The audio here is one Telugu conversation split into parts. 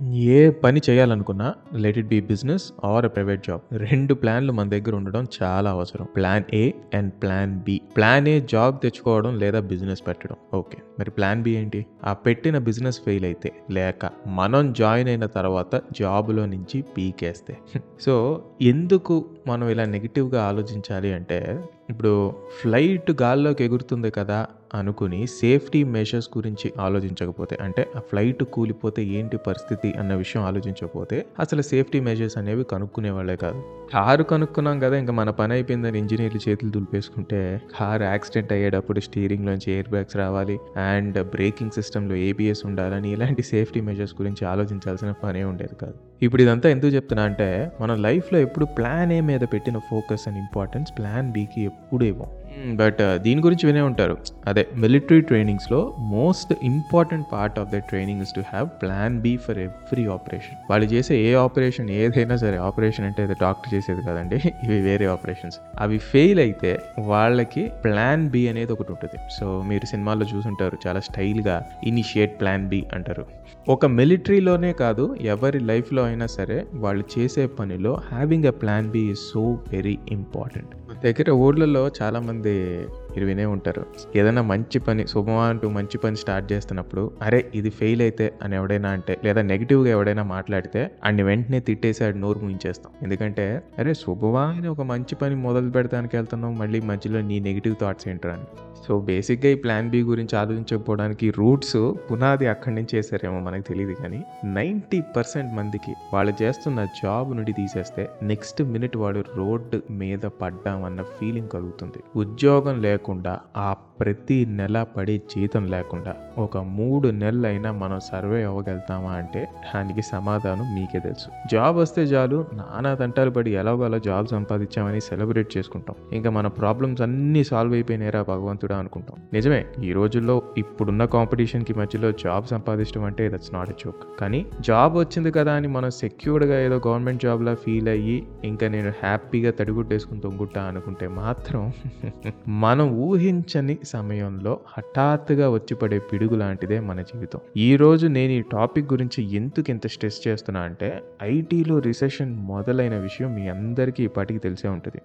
ఏ పని చేయాలనుకున్నా let it be business or a private job రెండు ప్లాన్లు మన దగ్గర ఉండడం చాలా అవసరం. Plan A and plan B plan A job తెచ్చుకోవడం లేదా బిజినెస్ పెట్టడం. ఓకే మరి ప్లాన్ బి ఏంటి? ఆ పెట్టిన బిజినెస్ ఫెయిల్ అయితే లేక మనం జాయిన్ అయిన తర్వాత జాబ్లో నుంచి పీకేస్తే. సో ఎందుకు మనం ఇలా నెగిటివ్గా ఆలోచించాలి అంటే ఇప్పుడు ఫ్లైట్ గాల్లోకి ఎగురుతుంది కదా అనుకుని సేఫ్టీ మెషర్స్ గురించి ఆలోచించకపోతే అంటే ఆ ఫ్లైట్ కూలిపోతే ఏంటి పరిస్థితి అన్న విషయం ఆలోచించకపోతే అసలు సేఫ్టీ మెజర్స్ అనేవి కనుక్కునే వాళ్ళే కాదు. కారు కనుక్కున్నాం కదా ఇంకా మన పని అయిపోయిందని ఇంజనీర్లు చేతులు దులిపేసుకుంటే కారు యాక్సిడెంట్ అయ్యేటప్పుడు స్టీరింగ్ నుంచి ఎయిర్ బ్యాగ్స్ రావాలి అండ్ బ్రేకింగ్ సిస్టంలో ఏబిఎస్ ఉండాలని ఇలాంటి సేఫ్టీ మెజర్స్ గురించి ఆలోచించాల్సిన పనే ఉండేది కాదు. ఇప్పుడు ఇదంతా ఎందుకు చెప్తున్నా అంటే మన లైఫ్లో ఎప్పుడు ప్లాన్ ఏ మీద పెట్టిన ఫోకస్ అండ్ ఇంపార్టెన్స్ ప్లాన్ బీకి ఎప్పుడు ఇవ్వం. Hmm, బట్ uh, దీని గురించి వినే ఉంటారు. అదే military ట్రైనింగ్స్లో most important part of the training is to have plan B for every operation వాళ్ళు చేసే ఏ ఆపరేషన్ ఏదైనా సరే ఆపరేషన్ అంటే అది డాక్టర్ చేసేది కదండి ఇవి వేరే ఆపరేషన్స్ అవి ఫెయిల్ అయితే వాళ్ళకి ప్లాన్ బి అనేది ఒకటి ఉంటుంది. సో మీరు సినిమాల్లో చూసుంటారు చాలా స్టైల్గా ఇనిషియేట్ ప్లాన్ బి అంటారు. ఒక మిలిటరీలోనే కాదు ఎవరి లైఫ్లో అయినా సరే వాళ్ళు చేసే పనిలో having a plan B is so very important దగ్గర ఊర్లలో చాలామంది de మీరు వినే ఉంటారు. ఏదైనా మంచి పని శుభమా అంటూ మంచి పని స్టార్ట్ చేస్తున్నప్పుడు అరే ఇది ఫెయిల్ అయితే అని ఎవడైనా అంటే లేదా నెగిటివ్గా ఎవడైనా మాట్లాడితే అన్ని వెంటనే తిట్టేసి ఆడు నోరు ముయించేస్తాం. ఎందుకంటే అరే శుభమా అని ఒక మంచి పని మొదలు పెడతానికి వెళ్తున్నాం మళ్ళీ మధ్యలో నీ నెగిటివ్ థాట్స్ ఏంట్రా అని. సో బేసిక్గా ఈ ప్లాన్ బి గురించి ఆలోచించకపోవడానికి రూట్స్ పునాది అక్కడి నుంచి చేశారేమో మనకు తెలియదు కానీ నైంటీ పర్సెంట్ మందికి వాళ్ళు చేస్తున్న జాబ్ నుండి తీసేస్తే నెక్స్ట్ మినిట్ వాడు రోడ్డు మీద పడ్డామన్న ఫీలింగ్ కలుగుతుంది. ఉద్యోగం లేకుండా ఆ ప్రతి నెల పడే జీతం లేకుండా ఒక మూడు నెలలైనా మనం సర్వే అవ్వగలుగుతామా అంటే దానికి సమాధానం మీకే తెలుసు. జాబ్ వస్తే చాలు నానా తంటాలు పడి ఎలాగోలా జాబ్ సంపాదించామని సెలబ్రేట్ చేసుకుంటాం. ఇంకా మన ప్రాబ్లమ్స్ అన్నీ సాల్వ్ అయిపోయినారా భగవంతుడా అనుకుంటాం. నిజమే ఈ రోజుల్లో ఇప్పుడున్న కాంపిటీషన్కి మధ్యలో జాబ్ సంపాదించడం అంటే దట్స్ నాట్ ఎ జోక్ కానీ జాబ్ వచ్చింది కదా అని మనం సెక్యూర్డ్గా ఏదో గవర్నమెంట్ జాబ్లా ఫీల్ అయ్యి ఇంకా నేను హ్యాపీగా తడిగుట్టేసుకుని తొంగుట్టా అనుకుంటే మాత్రం మనం ఊహించని సమయంలో హఠాత్తుగా వచ్చి పడే పిడుగు లాంటిదే మన జీవితం. ఈ రోజు నేను ఈ టాపిక్ గురించి ఎందుకు ఇంత స్ట్రెస్ చేస్తున్నా అంటే ఐటీలో రిసెషన్ మొదలైన విషయం మీ అందరికీ ఇప్పటికీ తెలిసే ఉంటుంది.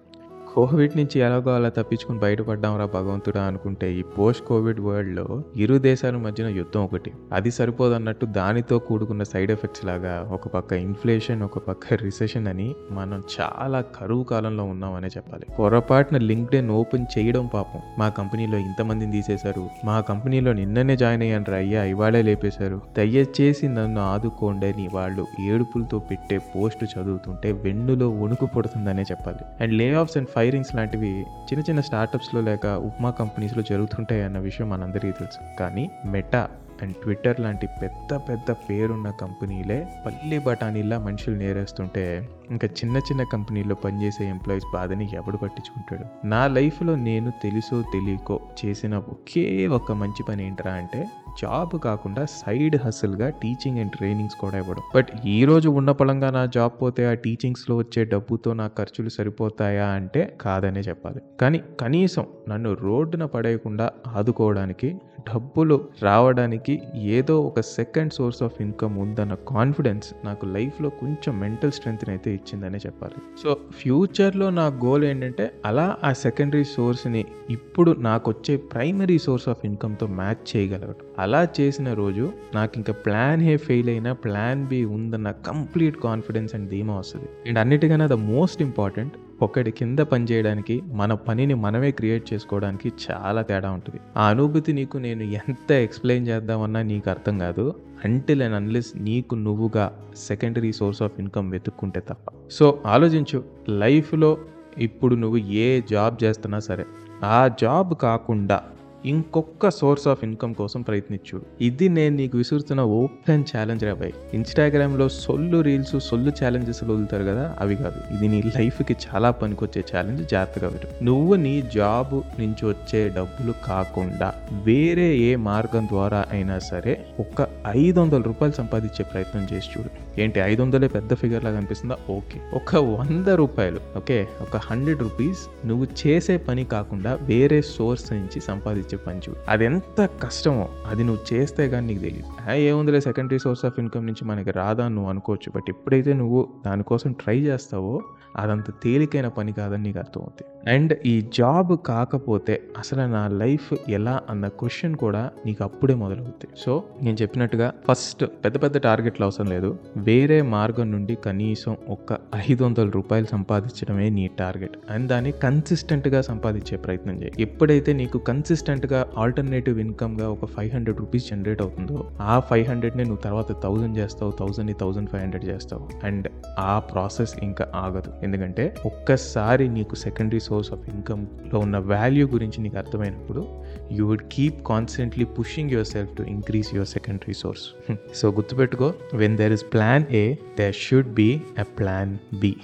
కోవిడ్ నుంచి ఎలాగో అలా తప్పించుకుని బయటపడ్డాంరా భగవంతుడా అనుకుంటే ఈ పోస్ట్ కోవిడ్ వరల్డ్లో ఇరు దేశాల మధ్యన యుద్ధం ఒకటి. అది సరిపోదన్నట్టు దానితో కూడుకున్న సైడ్ ఎఫెక్ట్స్ లాగా ఒక పక్క ఇన్ఫ్లేషన్ ఒక పక్క రిసెషన్ అని మనం చాలా కరువు కాలంలో ఉన్నామనే చెప్పాలి. పొరపాటున లింక్డ్ఇన్ ఓపెన్ చేయడం పాపం. మా కంపెనీలో ఇంతమందిని తీసేశారు. మా కంపెనీలో నిన్ననే జాయిన్ అయ్యాను అయ్యా ఇవాళే లేపేశారు. దయచేసి నన్ను ఆదుకోండి అని వాళ్ళు ఏడుపులతో పెట్టే పోస్ట్ చదువుతుంటే వెన్నులో వణుకు పుడుతుందనే చెప్పాలి. అండ్ లే ఆఫ్స్ అండ్ ఫైవ్ ఫైరింగ్స్ లాంటివి చిన్న చిన్న స్టార్టప్స్లో లేక ఉప్మా కంపెనీస్లో జరుగుతుంటాయి అన్న విషయం మనందరికీ తెలుసు. కానీ మెటా అండ్ ట్విట్టర్ లాంటి పెద్ద పెద్ద పేరున్న కంపెనీలే పల్లి బఠానీలా మనుషులు నేరేస్తుంటే ఇంకా చిన్న చిన్న కంపెనీలో పనిచేసే ఎంప్లాయీస్ బాధని ఎవడు పట్టించుకుంటాడు? నా లైఫ్లో నేను తెలుసో తెలియకో చేసిన ఒకే ఒక మంచి పని ఏంటరా అంటే జాబ్ కాకుండా సైడ్ హసల్గా టీచింగ్ అండ్ ట్రైనింగ్స్ కూడా ఇవ్వడం. బట్ ఈ రోజు ఉన్న పలంగా నా జాబ్ పోతే ఆ టీచింగ్స్లో వచ్చే డబ్బుతో నా ఖర్చులు సరిపోతాయా అంటే కాదనే చెప్పాలి. కానీ కనీసం నన్ను రోడ్డున పడేయకుండా ఆదుకోవడానికి డబ్బులు రావడానికి ఏదో ఒక సెకండ్ సోర్స్ ఆఫ్ ఇన్కమ్ ఉందన్న కాన్ఫిడెన్స్ నాకు లైఫ్లో కొంచెం మెంటల్ స్ట్రెంగ్త్ని అయితే ఇచ్చిందనే చెప్పాలి. సో ఫ్యూచర్లో నా గోల్ ఏంటంటే అలా ఆ సెకండరీ సోర్స్ని ఇప్పుడు నాకు వచ్చే ప్రైమరీ సోర్స్ ఆఫ్ ఇన్కమ్తో మ్యాచ్ చేయగలగడం అలా చేసిన రోజు నాకు ఇంకా ప్లాన్ ఏ ఫెయిల్ అయినా ప్లాన్ బి ఉందన్న కంప్లీట్ కాన్ఫిడెన్స్ అండ్ ధీమా వస్తుంది. అండ్ అన్నిటికన్నా ద మోస్ట్ ఇంపార్టెంట్ ఒకటి కింద పని చేయడానికి మన పనిని మనమే క్రియేట్ చేసుకోవడానికి చాలా తేడా ఉంటుంది. ఆ అనుభూతి నీకు నేను ఎంత ఎక్స్ప్లెయిన్ చేద్దామన్నా నీకు అర్థం కాదు. అంటిల్ అండ్ అన్లెస్ నీకు నువ్వుగా సెకండరీ సోర్స్ ఆఫ్ ఇన్కమ్ వెతుక్కుంటే తప్ప. సో ఆలోచించు లైఫ్లో ఇప్పుడు నువ్వు ఏ జాబ్ చేస్తున్నా సరే ఆ జాబ్ కాకుండా ఇంకొక సోర్స్ ఆఫ్ ఇన్కమ్ కోసం ప్రయత్నించుడు ఇది నేను నీకు విసురుతున్న ఓపెన్ ఛాలెంజ్ రాబాయ్ ఇన్స్టాగ్రామ్లో సొల్లు రీల్స్ సొల్లు ఛాలెంజెస్ వదులుతారు కదా అవి కాదు. ఇది నీ లైఫ్కి చాలా పనికొచ్చే ఛాలెంజ్ జాగ్రత్తగా విను. నువ్వు నీ జాబ్ నుంచి వచ్చే డబ్బులు కాకుండా వేరే ఏ మార్గం ద్వారా అయినా సరే ఒక ఐదు వందల రూపాయలు సంపాదించే ప్రయత్నం చేసి చూడు. ఏంటి ఐదు వందలే పెద్ద ఫిగర్ లాగా అనిపిస్తుందా? ఓకే. ఒక వంద రూపాయలు ఓకే? ఒక హండ్రెడ్ రూపీస్ నువ్వు చేసే పని కాకుండా వేరే సోర్స్ నుంచి సంపాదించే సంపాదించే పంచు అది ఎంత కష్టమో అది నువ్వు చేస్తే కానీ నీకు తెలియదు ఏముందిలే సెకండరీ సోర్స్ ఆఫ్ ఇన్కమ్ నుంచి మనకి రాదా అని నువ్వు అనుకోవచ్చు. బట్ ఎప్పుడైతే నువ్వు దానికోసం ట్రై చేస్తావో అదంత తేలికైన పని కాదని నీకు అర్థమవుతుంది అండ్ ఈ జాబ్ కాకపోతే అసలు నా లైఫ్ ఎలా అన్న క్వశ్చన్ కూడా నీకు అప్పుడే మొదలవుతుంది సో నేను చెప్పినట్టుగా ఫస్ట్ పెద్ద పెద్ద టార్గెట్లు అవసరం లేదు. వేరే మార్గం నుండి కనీసం ఒక ఐదు వందల రూపాయలు సంపాదించడమే నీ టార్గెట్ అండ్ దాన్ని కన్సిస్టెంట్గా సంపాదించే ప్రయత్నం చేయి. ఎప్పుడైతే నీకు కన్సిస్టెంట్ కన్సిస్టెంట్గా ఆల్టర్నేటివ్ ఇన్కమ్గా ఒక ఫైవ్ హండ్రెడ్ రూపీస్ జనరేట్ అవుతుందో ఆ ఫైవ్ హండ్రెడ్ని నువ్వు తర్వాత థౌజండ్ చేస్తావు థౌజండ్ని థౌజండ్ ఫైవ్ హండ్రెడ్ చేస్తావు. అండ్ ఆ ప్రాసెస్ ఇంకా ఆగదు. ఎందుకంటే ఒక్కసారి నీకు సెకండరీ సోర్స్ ఆఫ్ ఇన్కమ్లో ఉన్న వాల్యూ గురించి నీకు అర్థమైనప్పుడు you would keep constantly pushing your self to increase your secondary source so గుర్తుపెట్టుకో when there is plan A there should be a plan B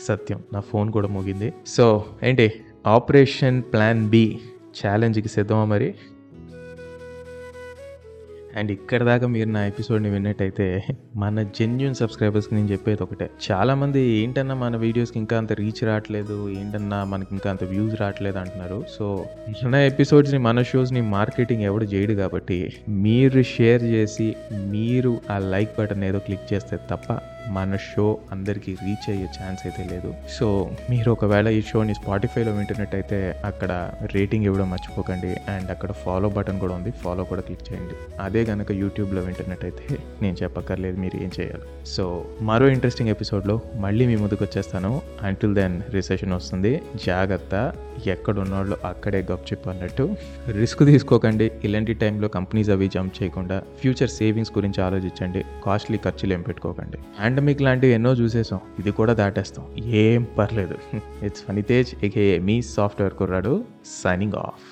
సత్యం. నా ఫోన్ కూడా ముగింది. సో ఏంటి? ఆపరేషన్ ప్లాన్ బి ఛాలెంజ్కి సిద్ధమా మరి? అండ్ ఇక్కడ దాకా మీరు నా ఎపిసోడ్ని విన్నట్టయితే మన జెన్యున్ సబ్స్క్రైబర్స్కి నేను చెప్పేది ఒకటే. చాలామంది ఏంటన్నా మన వీడియోస్కి ఇంకా అంత రీచ్ రావట్లేదు ఏంటన్నా మనకి ఇంకా అంత వ్యూస్ రావట్లేదు అంటున్నారు. సో మన ఎపిసోడ్స్ని మన షోస్ని మార్కెటింగ్ ఎవడు చేయడు కాబట్టి మీరు షేర్ చేసి మీరు ఆ లైక్ బటన్ ఏదో క్లిక్ చేస్తే తప్ప మన షో అందరికీ రీచ్ అయ్యే ఛాన్స్ అయితే లేదు. సో మీరు ఒకవేళ ఈ షోని స్పాటిఫైలో వింటున్నట్టయితే అక్కడ రేటింగ్ ఇవ్వడం మర్చిపోకండి. అండ్ అక్కడ ఫాలో బటన్ కూడా ఉంది. ఫాలో కూడా క్లిక్ చేయండి. అదే కనుక యూట్యూబ్లో వింటున్నట్టయితే నేను చెప్పక్కర్లేదు మీరు ఏం చేయాలి? సో మరో ఇంట్రెస్టింగ్ ఎపిసోడ్లో మళ్ళీ మీ ముందుకు వచ్చేస్తాను. అంటిల్ దెన్ రిసెషన్ వస్తుంది. జాగ్రత్త. ఎక్కడ ఉన్నోళ్ళు అక్కడే గప్ అన్నట్టు. రిస్క్ తీసుకోకండి. ఇలాంటి టైంలో కంపెనీస్ అవి జంప్ చేయకుండా ఫ్యూచర్ సేవింగ్స్ గురించి ఆలోచించండి. కాస్ట్లీ ఖర్చులు ఏం పెట్టుకోకండి. అండ్ పాండమిక్ లాంటివి ఎన్నో చూసేసాం ఇది కూడా దాటేస్తాం. ఏం పర్లేదు. ఇట్స్ ఫనితేజ్ ఏకే మీ సాఫ్ట్వేర్ కుర్రాడు సైనింగ్ ఆఫ్